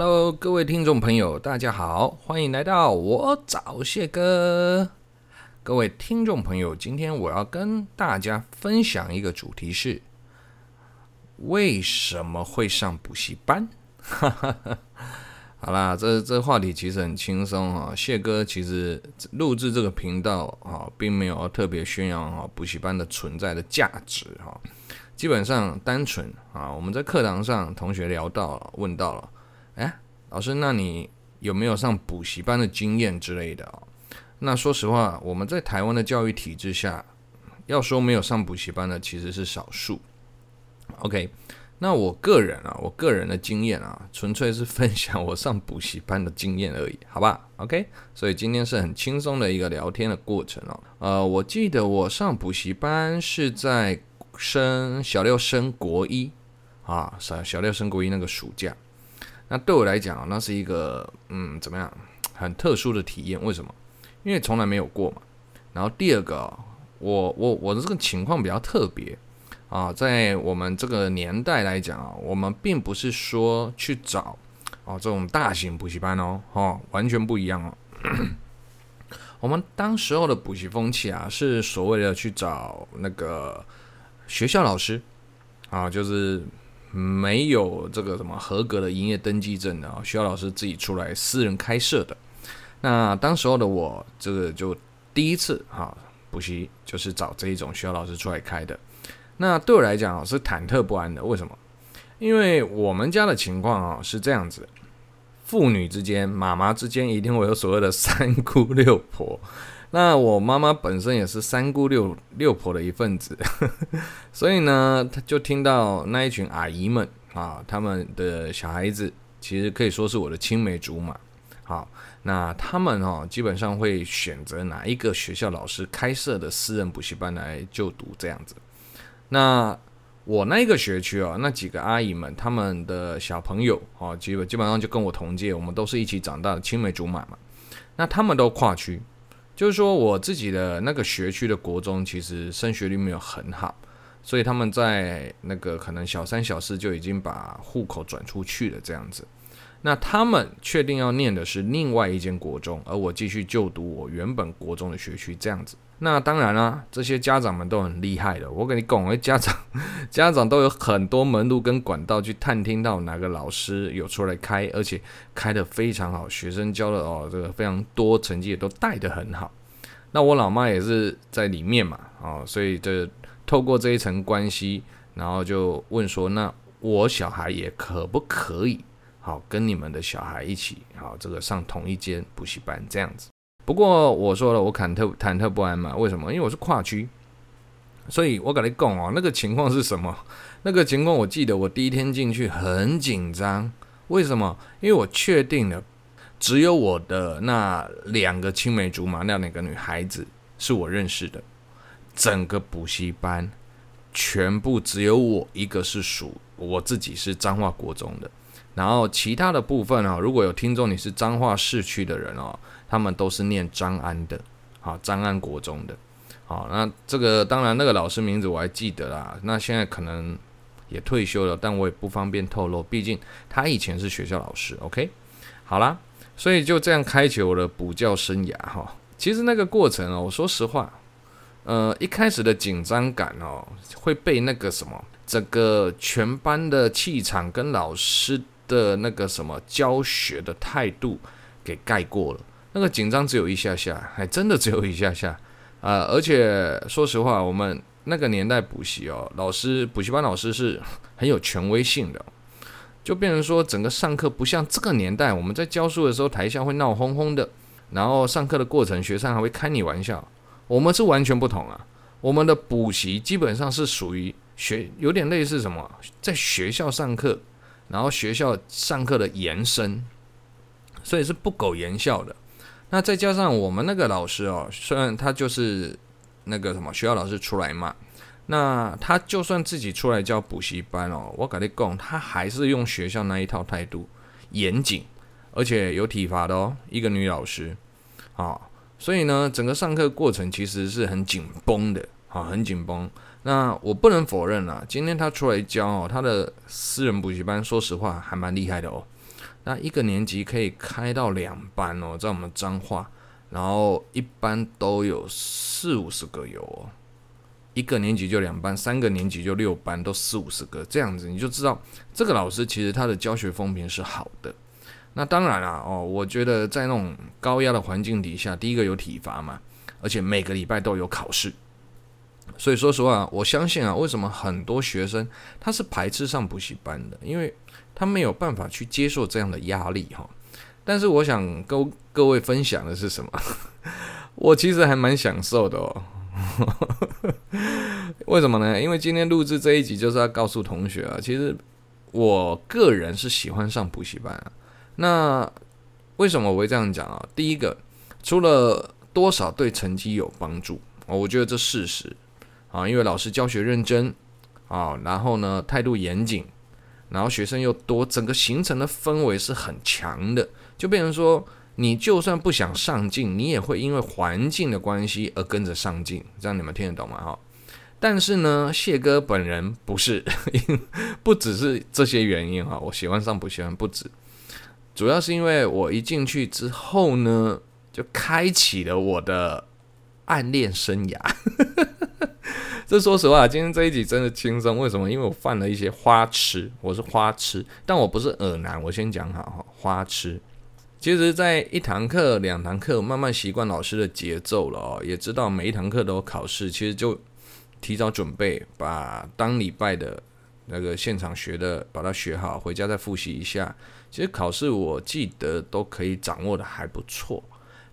Hello，各位听众朋友，大家好，欢迎来到我找谢哥。各位听众朋友，今天我要跟大家分享一个主题是：为什么会上补习班？哈 哈好啦，这这话题其实很轻松啊。谢哥其实录制这个频道啊，并没有特别宣扬啊补习班的存在的价值哈。基本上单纯啊，我们在课堂上同学聊到了，问到了。哎，老师，那你有没有上补习班的经验之类的啊？那说实话，我们在台湾的教育体制下，要说没有上补习班的其实是少数。OK，那我个人啊，我个人的经验啊，纯粹是分享我上补习班的经验而已，好吧？OK，所以今天是很轻松的一个聊天的过程哦。呃，我记得我上补习班是在升小六升国一啊，小小六升国一那个暑假。那对我来讲，那是一个嗯，怎么样，很特殊的体验。为什么？因为从来没有过嘛。然后第二个，我我我的这个情况比较特别啊，在我们这个年代来讲啊，我们并不是说去找哦这种大型补习班哦，哦，完全不一样哦。我们当时候的补习风气啊，是所谓的去找那个学校老师啊，就是。没有这个什么合格的营业登记证的啊，学校老师自己出来私人开设的。那当时候的我，这个就第一次哈补习，就是找这一种学校老师出来开的。那对我来讲啊，是忐忑不安的。为什么？因为我们家的情况啊是这样子：父女之间、妈妈之间一定会有所谓的三姑六婆。那我妈妈本身也是三姑六六婆的一份子，所以呢，她就听到那一群阿姨们啊，他们的小孩子其实可以说是我的青梅竹马。好，那他们哦，基本上会选择哪一个学校老师开设的私人补习班来就读这样子。那我那个学区哦，那几个阿姨们，他们的小朋友哦，基本基本上就跟我同届，我们都是一起长大的青梅竹马嘛。那他们都跨区。就是说，我自己的那个学区的国中，其实升学率没有很好，所以他们在那个可能小三、小四就已经把户口转出去了这样子。那他们确定要念的是另外一间国中，而我继续就读我原本国中的学区这样子。那当然啦、这些家长们都很厉害的。我跟你讲，家长 家长都有很多门路跟管道去探听到哪个老师有出来开，而且开得非常好，学生教的哦，这个非常多，成绩也都带得很好。那我老妈也是在里面嘛，哦，所以这透过这一层关系，然后就问说，那我小孩也可不可以好跟你们的小孩一起好这个上同一间补习班这样子？不过我说了，我忐忑忐忑不安嘛。为什么？因为我是跨区，所以我跟你讲哦，那个情况是什么？那个情况我记得，我第一天进去很紧张。为什么？因为我确定了，只有我的那两个青梅竹马，那两个女孩子是我认识的。整个补习班全部只有我一个是属我自己是彰化国中的，然后其他的部分啊，如果有听众你是彰化市区的人哦。他们都是念张安的，好，张安国中的，好，那这个当然那个老师名字我还记得啦，那现在可能也退休了，但我也不方便透露，毕竟他以前是学校老师，OK，好啦，所以就这样开启我的补教生涯哈。其实那个过程哦，我说实话，呃，一开始的紧张感哦，会被那个什么，整个全班的气场跟老师的那个什么教学的态度给盖过了。那个紧张只有一下下，还真的只有一下下，啊、而且说实话，我们那个年代补习哦，老师补习班老师是很有权威性的，就变成说整个上课不像这个年代，我们在教书的时候台下会闹哄哄的，然后上课的过程学生还会开你玩笑，我们是完全不同啊！我们的补习基本上是属于学，有点类似什么，在学校上课，然后学校上课的延伸，所以是不苟言笑的。那再加上我们那个老师哦，虽然他就是那个什么学校老师出来嘛，那他就算自己出来教补习班哦，我跟你讲，他还是用学校那一套态度，严谨，而且有体罚的哦，一个女老师，啊，所以呢，整个上课过程其实是很紧绷的，啊，很紧绷。那我不能否认啊，今天他出来教哦，他的私人补习班，说实话还蛮厉害的哦。那一个年级可以开到两班哦，在我们彰化，然后一般都有四五十个有哦。一个年级就两班，三个年级就六班，都四五十个这样子，你就知道这个老师其实他的教学风评是好的。那当然啦，哦，我觉得在那种高压的环境底下，第一个有体罚嘛，而且每个礼拜都有考试，所以说实话，我相信啊，为什么很多学生他是排斥上补习班的，因为他没有办法去接受这样的压力哈。但是我想跟各位分享的是什么？我其实还蛮享受的哦。为什么呢？因为今天录制这一集就是要告诉同学啊，其实我个人是喜欢上补习班啊。那为什么我会这样讲啊？第一个，除了多少对成绩有帮助，我觉得这事实啊，因为老师教学认真啊，然后呢态度严谨，然后学生又多，整个形成的氛围是很强的，就变成说。你就算不想上进，你也会因为环境的关系而跟着上进，这样你们听得懂吗？哈，但是呢，谢哥本人不是，不只是这些原因哈，我喜欢上补习班不止，主要是因为我一进去之后呢，就开启了我的暗恋生涯。这说实话，今天这一集真的轻松，为什么？因为我犯了一些花痴，我是花痴，但我不是恶男，我先讲好哈，花痴。其实，在一堂课、两堂课，慢慢习惯老师的节奏了哦，也知道每一堂课都有考试，其实就提早准备，把当礼拜的那个现场学的把它学好，回家再复习一下。其实考试我记得都可以掌握的还不错，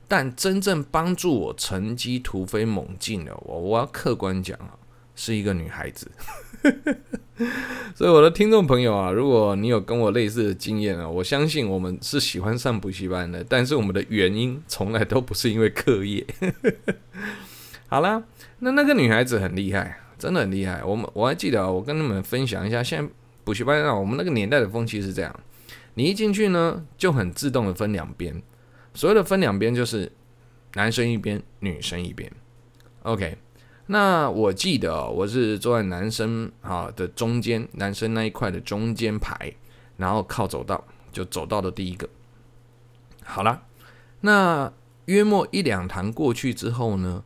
但真正帮助我成绩突飞猛进的，我我要客观讲啊，是一个女孩子。所以我的听众朋友啊，如果你有跟我类似的经验啊，我相信我们是喜欢上补习班的，但是我们的原因从来都不是因为课业。好啦，那那个女孩子很厉害，真的很厉害。我们我还记得啊，我跟你们分享一下，现在补习班啊，我们那个年代的风气是这样：你一进去呢，就很自动的分两边，所谓的分两边就是男生一边，女生一边。OK。那我记得哦，我是坐在男生啊的中间，男生那一块的中间排，然后靠走道，就走到的第一个。好了，那约莫一两堂过去之后呢，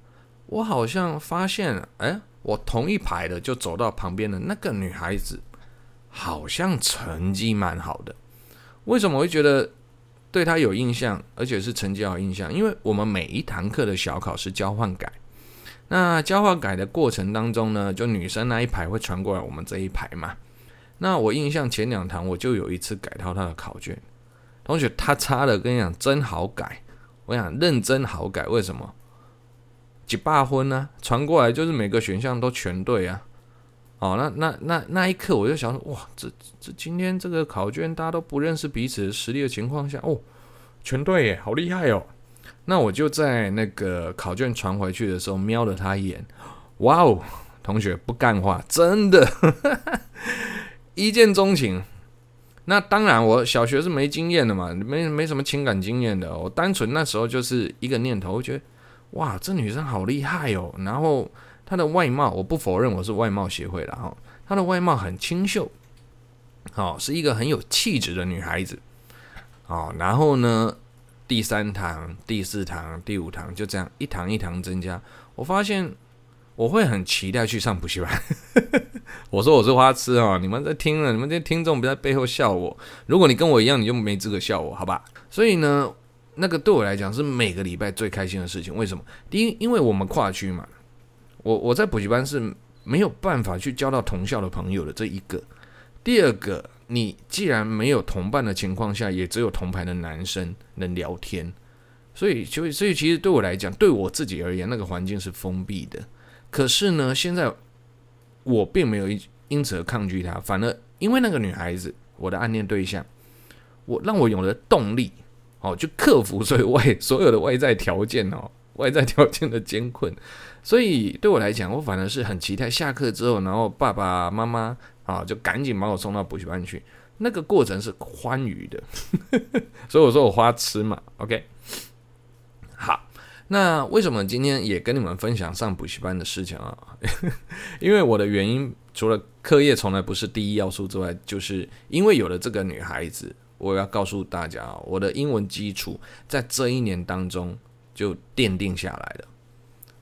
我好像发现，哎，我同一排的就走到旁边的那个女孩子，好像成绩蛮好的。为什么会觉得对她有印象，而且是成绩好印象？因为我们每一堂课的小考是交换改。那交换改的过程当中呢，就女生那一排会传过来我们这一排嘛。那我印象前两堂我就有一次改到他的考卷，同学他差的跟你讲真好改，我想认真好改，为什么？几百分呢？传过来就是每个选项都全对啊。哦，那那那那一刻我就想说，哇，这这今天这个考卷大家都不认识彼此的实力的情况下，哦，全对耶，好厉害哦。那我就在那个考卷传回去的时候瞄了他一眼，哇哦，同学不干话，真的 一见钟情。那当然，我小学是没经验的嘛，没没什么情感经验的。我单纯那时候就是一个念头，我觉得哇，这女生好厉害哦。然后她的外貌，我不否认我是外貌协会的哈，她的外貌很清秀，好，是一个很有气质的女孩子。哦，然后呢，第三堂、第四堂、第五堂，就这样一堂一堂增加。我发现我会很期待去上补习班。我说我是花痴哦，你们在听了，你们这些听众别在背后笑我。如果你跟我一样，你就没资格笑我，好吧？所以呢，那个对我来讲是每个礼拜最开心的事情。为什么？第一，因为我们跨区嘛，我我在补习班是没有办法去交到同校的朋友的。这一个，第二个。你既然没有同伴的情况下，也只有同排的男生能聊天，所以就所以其实对我来讲，对我自己而言，那个环境是封闭的。可是呢，现在我并没有因此而抗拒他，反而因为那个女孩子，我的暗恋对象，我让我有了动力，哦，就克服所有外所有的外在条件哦，外在条件的艰困。所以对我来讲，我反而是很期待下课之后，然后爸爸妈妈。啊，就赶紧把我送到补习班去，那个过程是欢愉的，所以我说我花痴嘛。OK，好，那为什么今天也跟你们分享上补习班的事情啊？因为我的原因除了课业从来不是第一要素之外，就是因为有了这个女孩子，我要告诉大家，我的英文基础在这一年当中就奠定下来了。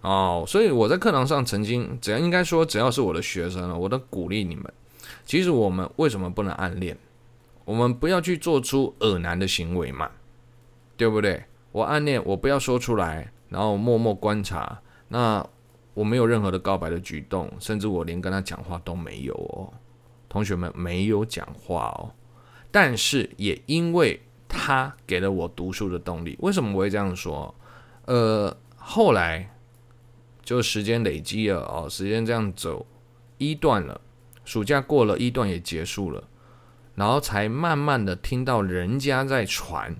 哦，所以我在课堂上曾经，只要应该说，只要是我的学生了，我都鼓励你们。其实我们为什么不能暗恋？我们不要去做出恶男的行为嘛，对不对？我暗恋，我不要说出来，然后默默观察。那我没有任何的告白的举动，甚至我连跟他讲话都没有哦。同学们没有讲话哦，但是也因为他给了我读书的动力。为什么我会这样说？呃，后来就时间累积了哦，时间这样走一段了，暑假过了一段也结束了，然后才慢慢的听到人家在传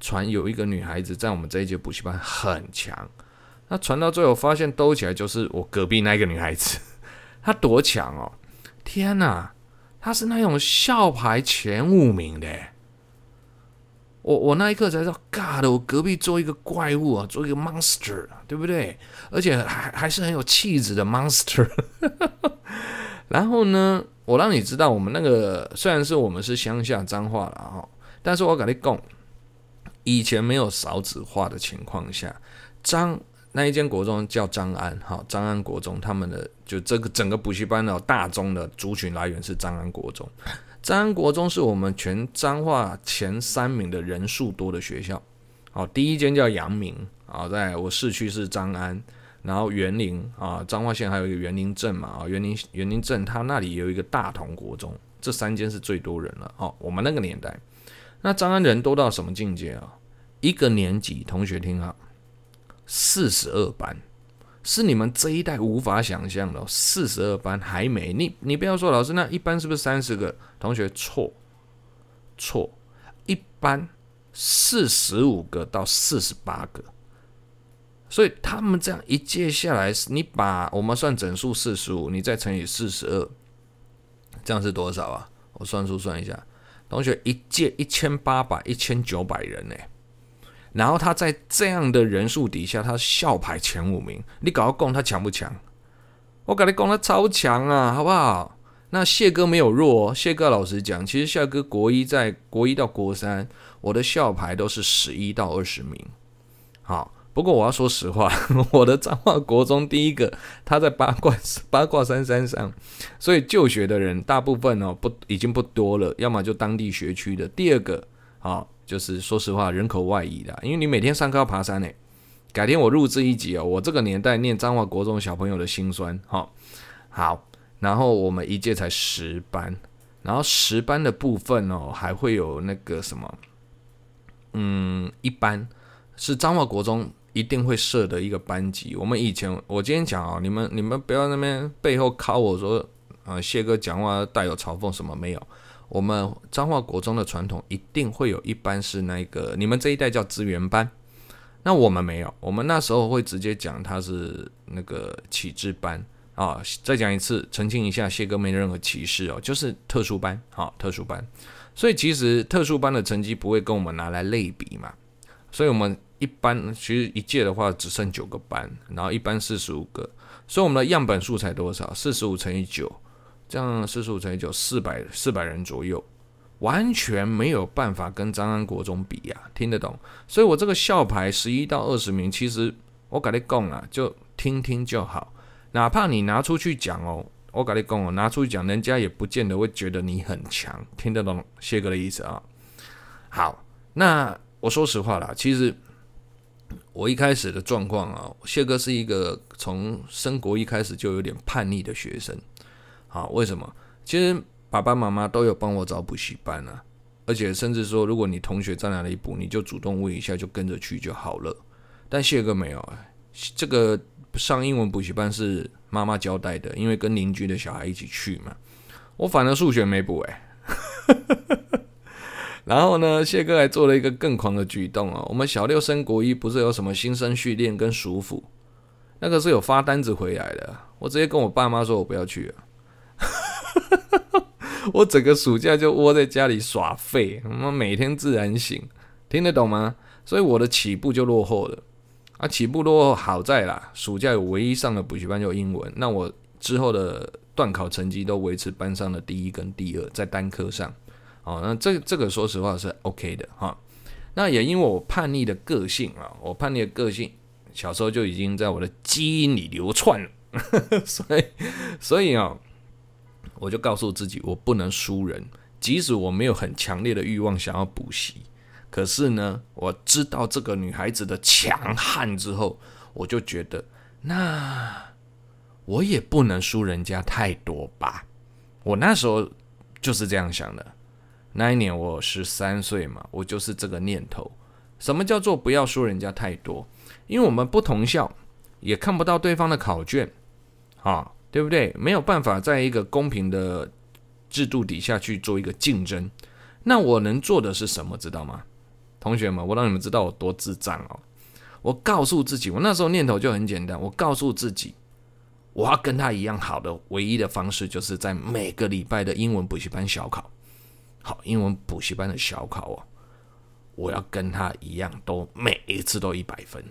传有一个女孩子在我们这一届补习班很强。那传到最后发现兜起来就是我隔壁那个女孩子，她多强哦！天哪！她是那种校排前五名的，我我那一刻才知道，God，我隔壁做一个怪物啊，做一个 monster，对不对？而且还还是很有气质的 monster。然后呢，我让你知道，我们那个虽然是我们是乡下彰化了哈，但是我跟你讲，以前没有少子化的情况下，彰。那一间国中叫彰安，哈，彰安国中，他们的就这个整个补习班的大宗的族群来源是彰安国中。彰安国中是我们全彰化前三名的人数多的学校。好，第一间叫阳明，啊，在我市区是彰安，然后园林啊，彰化县还有一个园林镇嘛，啊，园林园林镇它那里有一个大同国中，这三间是最多人了。哦，我们那个年代，那彰安人多到什么境界啊？一个年级同学听好。四十二班是你们这一代无法想象的，四十二班还没你，你不要说老师，那一班是不是三十个同学？错，错，一班四十五个到四十八个，所以他们这样一届下来，你把我们算整数四十五，你再乘以四十二，这样是多少啊？我算数算一下，同学一届一千八百一千九百人呢。然后他在这样的人数底下，他校排前五名。你搞个共他强不强？我跟你讲他超强啊，好不好？那谢哥没有弱哦。谢哥老实讲，其实谢哥国一在国一到国三，我的校排都是十一到二十名。好，不过我要说实话，我的彰化国中第一个他在八卦 八卦山山上，所以就学的人大部分哦不已经不多了，要么就当地学区的。第二个啊。就是说实话，人口外移的，因为你每天上课要爬山呢。改天我录制一集哦，我这个年代念彰化国中小朋友的辛酸哈。好，然后我们一届才十班，然后十班的部分哦，还会有那个什么，嗯，一班是彰化国中一定会设的一个班级。我们以前，我今天讲哦，你们你们不要那边背后靠我说，啊，谢哥讲话带有嘲讽什么没有？我们彰化国中的传统一定会有一班是那个，你们这一代叫资源班，那我们没有，我们那时候会直接讲他是那个启智班啊。再讲一次，澄清一下，谢哥没任何歧视哦，就是特殊班，好，特殊班。所以其实特殊班的成绩不会跟我们拿来类比嘛。所以我们一般其实一届的话只剩九个班，然后一班四十五个，所以我们的样本数才多少？四十五乘以九。这样四十五乘以九，四百四百人左右，完全没有办法跟张安国中比呀、啊，听得懂？所以我这个校牌十一到二十名，其实我跟你讲啊，就听听就好，哪怕你拿出去讲哦，我跟你讲哦，拿出去讲，人家也不见得会觉得你很强，听得懂谢哥的意思啊？好，那我说实话啦，其实我一开始的状况啊，谢哥是一个从升国一开始就有点叛逆的学生。好，为什么？其实爸爸妈妈都有帮我找补习班啊，而且甚至说，如果你同学在哪里补，你就主动问一下，就跟着去就好了。但谢哥没有，这个上英文补习班是妈妈交代的，因为跟邻居的小孩一起去嘛。我反而数学没补哎，然后呢，谢哥还做了一个更狂的举动啊。我们小六升国一不是有什么新生训练跟暑辅，那个是有发单子回来的，我直接跟我爸妈说，我不要去了。我整个暑假就窝在家里耍废，他妈每天自然醒，听得懂吗？所以我的起步就落后了啊！起步落后好在啦，暑假有唯一上的补习班就英文，那我之后的段考成绩都维持班上的第一跟第二，在单科上哦，那这这个说实话是 OK 的哈。那也因为我叛逆的个性啊，我叛逆的个性小时候就已经在我的基因里流窜了，所以所以啊，我就告诉自己，我不能输人，即使我没有很强烈的欲望想要补习，可是呢，我知道这个女孩子的强悍之后，我就觉得那我也不能输人家太多吧。我那时候就是这样想的。那一年我十三岁嘛，我就是这个念头。什么叫做不要说人家太多？因为我们不同校，也看不到对方的考卷，啊，对不对？没有办法在一个公平的制度底下去做一个竞争。那我能做的是什么？知道吗？同学们，我让你们知道我多智障哦！我告诉自己，我那时候念头就很简单，我告诉自己，我要跟他一样好的唯一的方式，就是在每个礼拜的英文补习班小考。好，英文补习班的小考哦，我要跟他一样，都每一次都一百分。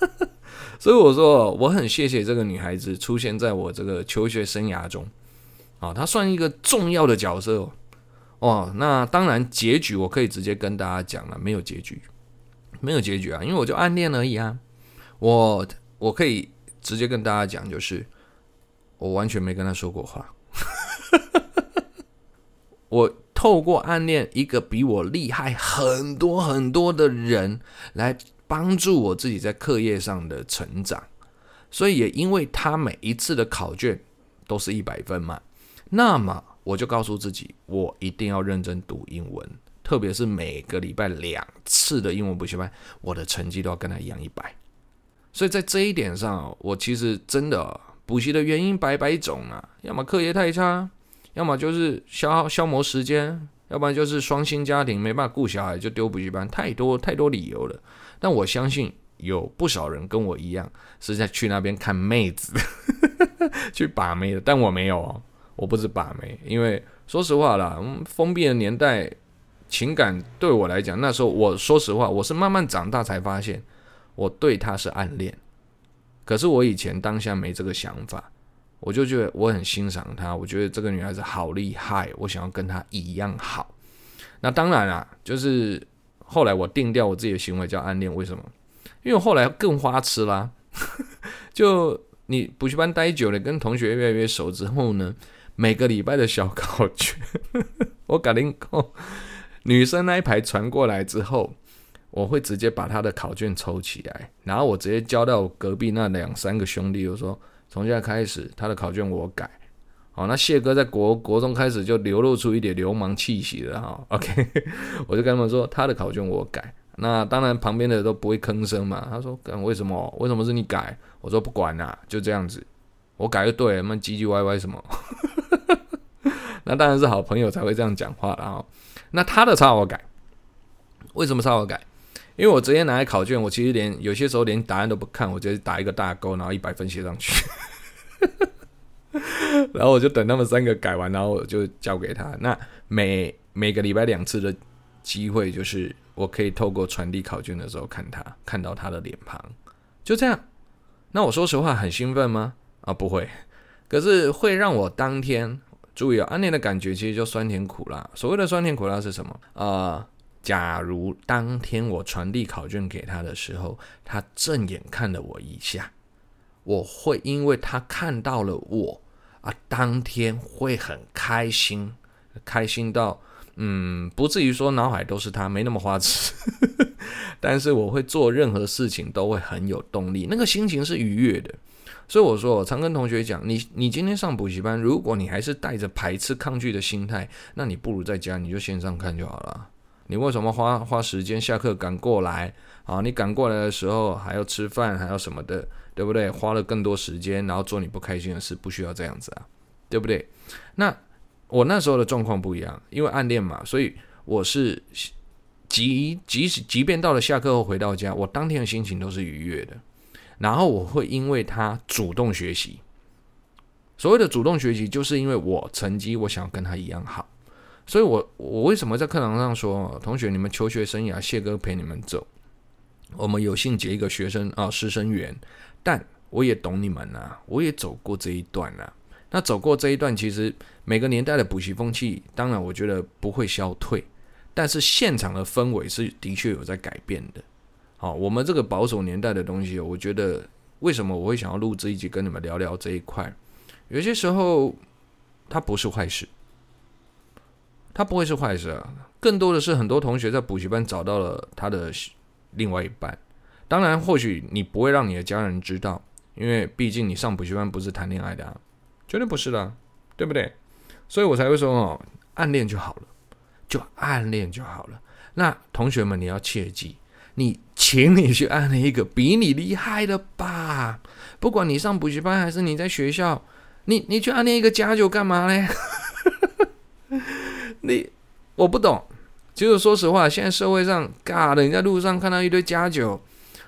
所以我说，我很谢谢这个女孩子出现在我这个求学生涯中，啊，她算一个重要的角色哦。哦，那当然结局我可以直接跟大家讲了，没有结局，没有结局啊，因为我就暗恋而已啊。我我可以直接跟大家讲，就是我完全没跟她说过话，我。透过暗恋一个比我厉害很多很多的人，来帮助我自己在课业上的成长，所以也因为他每一次的考卷都是一百分嘛，那么我就告诉自己，我一定要认真读英文，特别是每个礼拜两次的英文补习班，我的成绩都要跟他一样一百。所以在这一点上，我其实真的补习的原因百百种啊，要么课业太差。要么就是消耗消磨时间，要不然就是双薪家庭没办法顾小孩就丢补习班，太多太多理由了。但我相信有不少人跟我一样是在去那边看妹子，去把妹的。但我没有哦，我不是把妹，因为说实话啦，封闭的年代，情感对我来讲，那时候我说实话，我是慢慢长大才发现我对她是暗恋，可是我以前当下没这个想法。我就觉得我很欣赏她，我觉得这个女孩子好厉害，我想要跟她一样好。那当然啦，就是后来我定掉我自己的行为叫暗恋，为什么？因为后来更花痴啦。就你补习班待久了，跟同学越来越熟之后呢，每个礼拜的小考卷，我搞定够，女生那一排传过来之后，我会直接把她的考卷抽起来，然后我直接交到隔壁那两三个兄弟，我说。从现在开始，他的考卷我改。好，那谢哥在国国中开始就流露出一点流氓气息了哈。OK，我就跟他们说，他的考卷我改。那当然旁边的都不会吭声嘛。他说：“干为什么？为什么是你改？”我说：“不管啦，就这样子，我改就对了。那唧唧歪歪什么？那当然是好朋友才会这样讲话了哈。那他的差我改，为什么差我改？因为我直接拿来考卷，我其实连有些时候连答案都不看，我直接打一个大勾，然后一百分写上去，然后我就等他们三个改完，然后我就交给他。那每每个礼拜两次的机会，就是我可以透过传递考卷的时候看他，看到他的脸庞，就这样。那我说实话很兴奋吗？啊，不会。可是会让我当天注意啊，暗恋的感觉其实就酸甜苦辣。所谓的酸甜苦辣是什么啊？假如当天我传递考卷给他的时候，他正眼看了我一下，我会因为他看到了我啊，当天会很开心，开心到嗯，不至于说脑海都是他，没那么花痴，但是我会做任何事情都会很有动力，那个心情是愉悦的。所以我说，我常跟同学讲，你你今天上补习班，如果你还是带着排斥、抗拒的心态，那你不如在家，你就线上看就好了。你为什么花花时间下课赶过来啊？你赶过来的时候还要吃饭，还要什么的，对不对？花了更多时间，然后做你不开心的事，不需要这样子啊，对不对？那我那时候的状况不一样，因为暗恋嘛，所以我是即即使即便到了下课后回到家，我当天的心情都是愉悦的。然后我会因为他主动学习，所谓的主动学习，就是因为我成绩我想要跟他一样好。所以我，我为什么在课堂上说，同学，你们求学生涯，谢哥陪你们走。我们有幸结一个学生啊师生缘，但我也懂你们呐、我也走过这一段呐、那走过这一段，其实每个年代的补习风气，当然我觉得不会消退，但是现场的氛围是的确有在改变的。好，我们这个保守年代的东西，我觉得为什么我会想要录制一集跟你们聊聊这一块？有些时候它不是坏事，它不会是坏事啊。更多的是很多同学在补习班找到了他的另外一半，当然或许你不会让你的家人知道，因为毕竟你上补习班不是谈恋爱的啊。绝对不是的，对不对？所以我才会说哦，暗恋就好了，就暗恋就好了。那同学们，你要切记，你请你去暗恋一个比你厉害的吧。不管你上补习班还是你在学校，你你去暗恋一个家酒干嘛呢？你我不懂。其实说实话，现在社会上，嘎的，你在路上看到一堆家酒，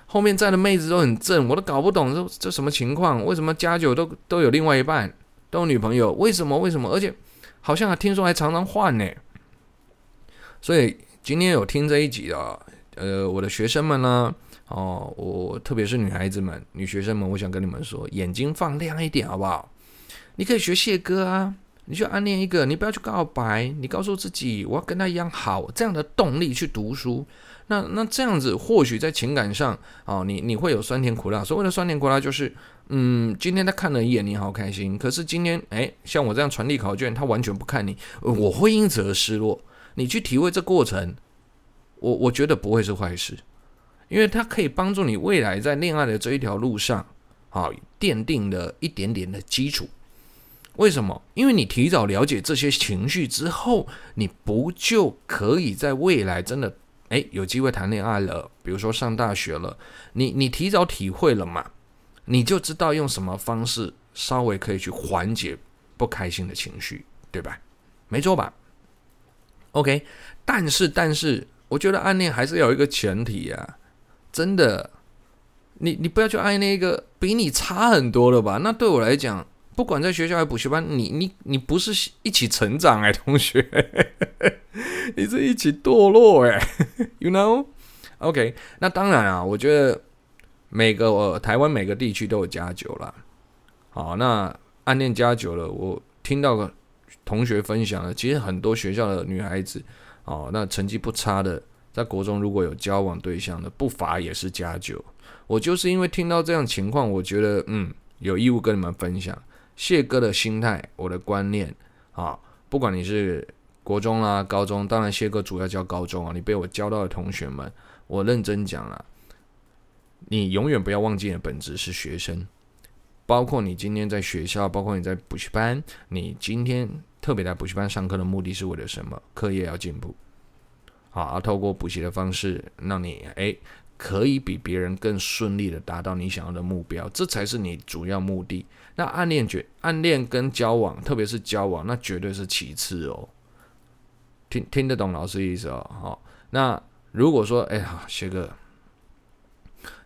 后面站的妹子都很正，我都搞不懂这这什么情况？为什么家酒都都有另外一半？都有女朋友，为什么？为什么？而且好像还听说还常常换呢。所以今天有听这一集的，呃，我的学生们呢，哦，我特别是女孩子们、女学生们，我想跟你们说，眼睛放亮一点，好不好？你可以学谢哥啊，你去暗恋一个，你不要去告白，你告诉自己，我要跟他一样好，这样的动力去读书。那那这样子，或许在情感上，哦，你你会有酸甜苦辣。所谓的酸甜苦辣，就是。嗯，今天他看了一眼你好开心，可是今天哎，像我这样传递考卷，他完全不看你，我会因此而失落。你去体会这过程，我我觉得不会是坏事，因为它可以帮助你未来在恋爱的这一条路上，啊，奠定了一点点的基础。为什么？因为你提早了解这些情绪之后，你不就可以在未来真的哎有机会谈恋爱了？比如说上大学了，你你提早体会了嘛？你就知道用什么方式稍微可以去缓解不开心的情绪，对吧？没错吧？OK，但是但是，我觉得暗恋还是有一个前提啊，真的，你你不要去爱那个比你差很多的吧？那对我来讲，不管在学校还补习班，你你你不是一起成长哎，同学，你是一起堕落哎，You know？OK，那当然啊，我觉得。每个、呃、台湾每个地区都有家酒啦。好，那暗恋加久了，我听到个同学分享了，其实很多学校的女孩子，哦，那成绩不差的，在国中如果有交往对象的，不乏也是加酒。我就是因为听到这样情况，我觉得嗯，有义务跟你们分享谢哥的心态，我的观念啊，不管你是国中啦、高中，当然谢哥主要教高中啊，你被我教到的同学们，我认真讲了。你永远不要忘记你的本质是学生，包括你今天在学校，包括你在补习班，你今天特别在补习班上课的目的是为了什么？课业要进步，好，透过补习的方式，让你诶可以比别人更顺利的达到你想要的目标，这才是你主要目的。那暗恋绝暗恋跟交往，特别是交往，那绝对是其次哦。听听得懂老师意思哦？好，那如果说哎呀，学个。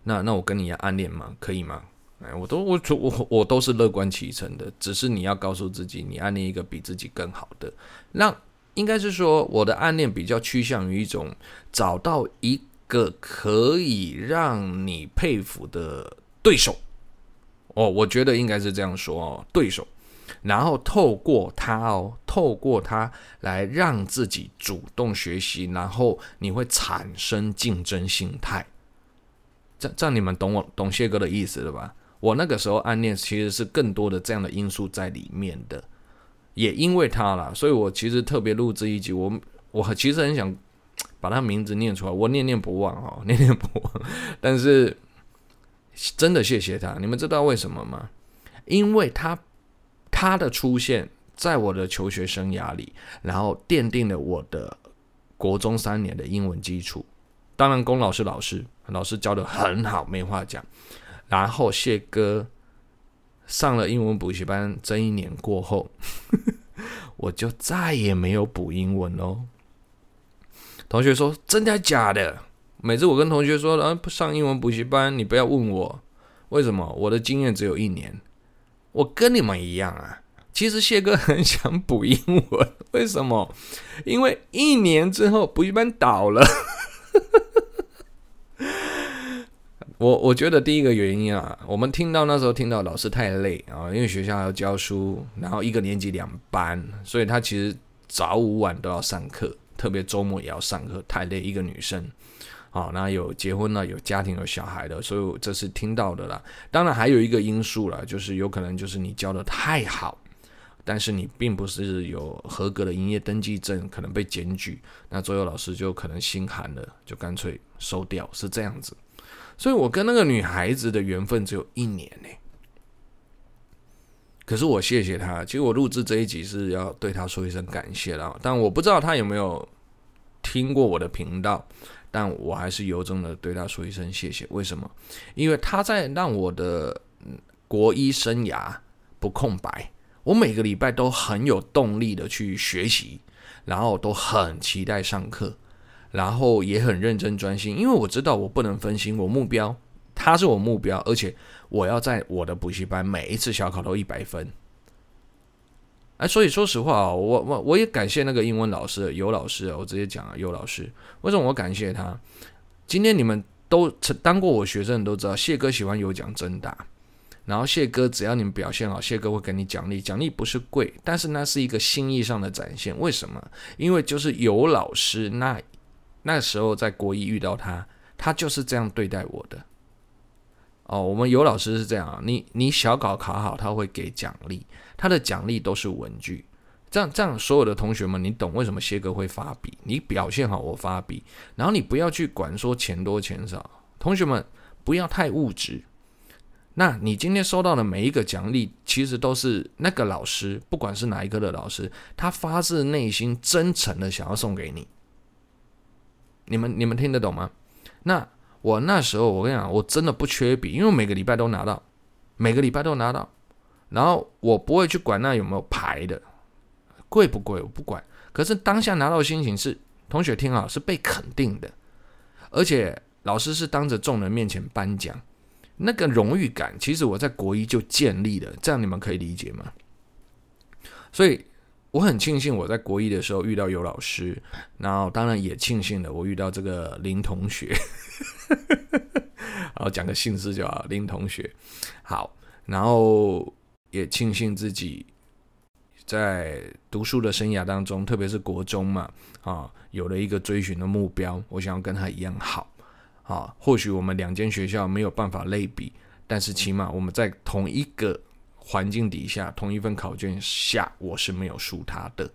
那那我跟你要暗恋吗？可以吗？哎，我都我我我都是乐观其成的，只是你要告诉自己，你暗恋一个比自己更好的。那应该是说，我的暗恋比较趋向于一种找到一个可以让你佩服的对手。哦，我觉得应该是这样说哦，对手。然后透过他哦，透过他来让自己主动学习，然后你会产生竞争心态。这这你们懂我懂谢哥的意思了吧？我那个时候暗恋其实是更多的这样的因素在里面的，也因为他啦，所以我其实特别录制一集，我我其实很想把他名字念出来，我念念不忘哦，念念不忘。但是真的谢谢他，你们知道为什么吗？因为他他的出现在我的求学生涯里，然后奠定了我的国中三年的英文基础。当然，龚老师老师。老师教的很好，没话讲。然后谢哥上了英文补习班，这一年过后，我就再也没有补英文喽。同学说：“真的假的？”每次我跟同学说：“啊，不上英文补习班，你不要问我为什么。”我的经验只有一年。我跟你们一样啊。其实谢哥很想补英文，为什么？因为一年之后补习班倒了。我我觉得第一个原因啊，我们听到那时候听到老师太累啊，因为学校要教书，然后一个年级两班，所以他其实早午晚都要上课，特别周末也要上课，太累。一个女生，好，那有结婚了，有家庭有小孩的，所以这是听到的啦。当然还有一个因素啦，就是有可能就是你教得太好。但是你并不是有合格的营业登记证，可能被检举，那左右老师就可能心寒了，就干脆收掉，是这样子。所以我跟那个女孩子的缘分只有一年呢。可是我谢谢她，其实我录制这一集是要对她说一声感谢啦。但我不知道她有没有听过我的频道，但我还是由衷的对他说一声谢谢。为什么？因为他在让我的国一生涯不空白。我每个礼拜都很有动力的去学习，然后都很期待上课，然后也很认真专心，因为我知道我不能分心，我目标，他是我目标，而且我要在我的补习班每一次小考都一百分。哎，所以说实话啊，我我我也感谢那个英文老师尤老师，我直接讲啊，尤老师，为什么我感谢他？今天你们都当过我学生，都知道谢哥喜欢有奖真答。然后谢哥，只要你们表现好，谢哥会给你奖励。奖励不是贵，但是那是一个心意上的展现。为什么？因为就是尤老师那那时候在国一遇到他，他就是这样对待我的。哦，我们有老师是这样啊，你你小考考好，他会给奖励，他的奖励都是文具。这样这样，所有的同学们，你懂为什么谢哥会发笔？你表现好，我发笔。然后你不要去管说钱多钱少，同学们不要太物质。那你今天收到的每一个奖励，其实都是那个老师，不管是哪一科的老师，他发自内心真诚的想要送给你。你们你们听得懂吗？那我那时候我跟你讲，我真的不缺笔，因为每个礼拜都拿到，每个礼拜都拿到，然后我不会去管那有没有牌的，贵不贵我不管。可是当下拿到心情是，同学听好，是被肯定的，而且老师是当着众人面前颁奖。那个荣誉感，其实我在国一就建立了，这样你们可以理解吗？所以我很庆幸我在国一的时候遇到有老师，然后当然也庆幸了我遇到这个林同学，然后讲个姓氏就好，林同学。好，然后也庆幸自己在读书的生涯当中，特别是国中嘛，啊，有了一个追寻的目标，我想要跟他一样好。啊，或许我们两间学校没有办法类比，但是起码我们在同一个环境底下，同一份考卷下，我是没有输他的。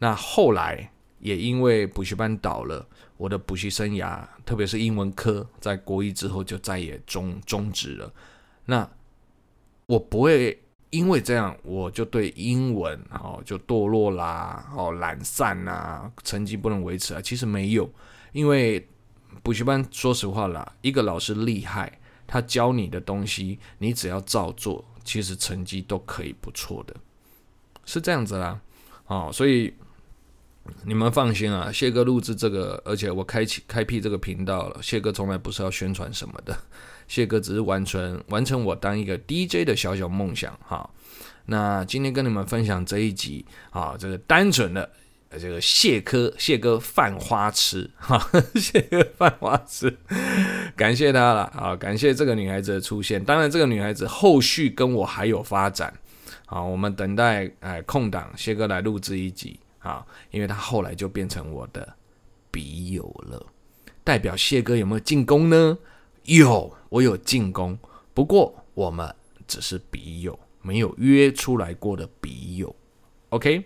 那后来也因为补习班倒了，我的补习生涯，特别是英文科，在国一之后就再也终终止了。那我不会因为这样，我就对英文哦就堕落啦，哦懒散呐，成绩不能维持啊。其实没有，因为。补习班，说实话啦，一个老师厉害，他教你的东西，你只要照做，其实成绩都可以不错的，是这样子啦。哦，所以你们放心啊，谢哥录制这个，而且我开启开辟这个频道了，谢哥从来不是要宣传什么的，谢哥只是完成完成我当一个 DJ 的小小梦想哈。那今天跟你们分享这一集啊，这个单纯的。这个谢哥，谢哥犯花痴，哈，谢哥犯花痴，感谢他了啊！感谢这个女孩子的出现。当然，这个女孩子后续跟我还有发展，啊，我们等待哎空档，谢哥来录制一集啊，因为他后来就变成我的笔友了。代表谢哥有没有进攻呢？有，我有进攻，不过我们只是笔友，没有约出来过的笔友。OK，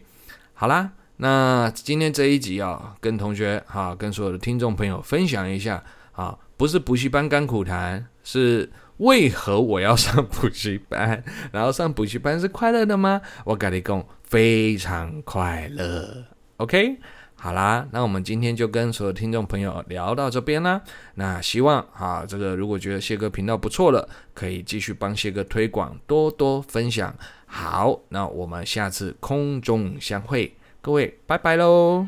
好啦。那今天这一集啊，跟同学哈，跟所有的听众朋友分享一下啊，不是补习班甘苦谈，是为何我要上补习班？然后上补习班是快乐的吗？我跟你讲，非常快乐。OK，好啦，那我们今天就跟所有听众朋友聊到这边啦。那希望啊，这个如果觉得谢哥频道不错了，可以继续帮谢哥推广，多多分享。好，那我们下次空中相会。各位，拜拜喽。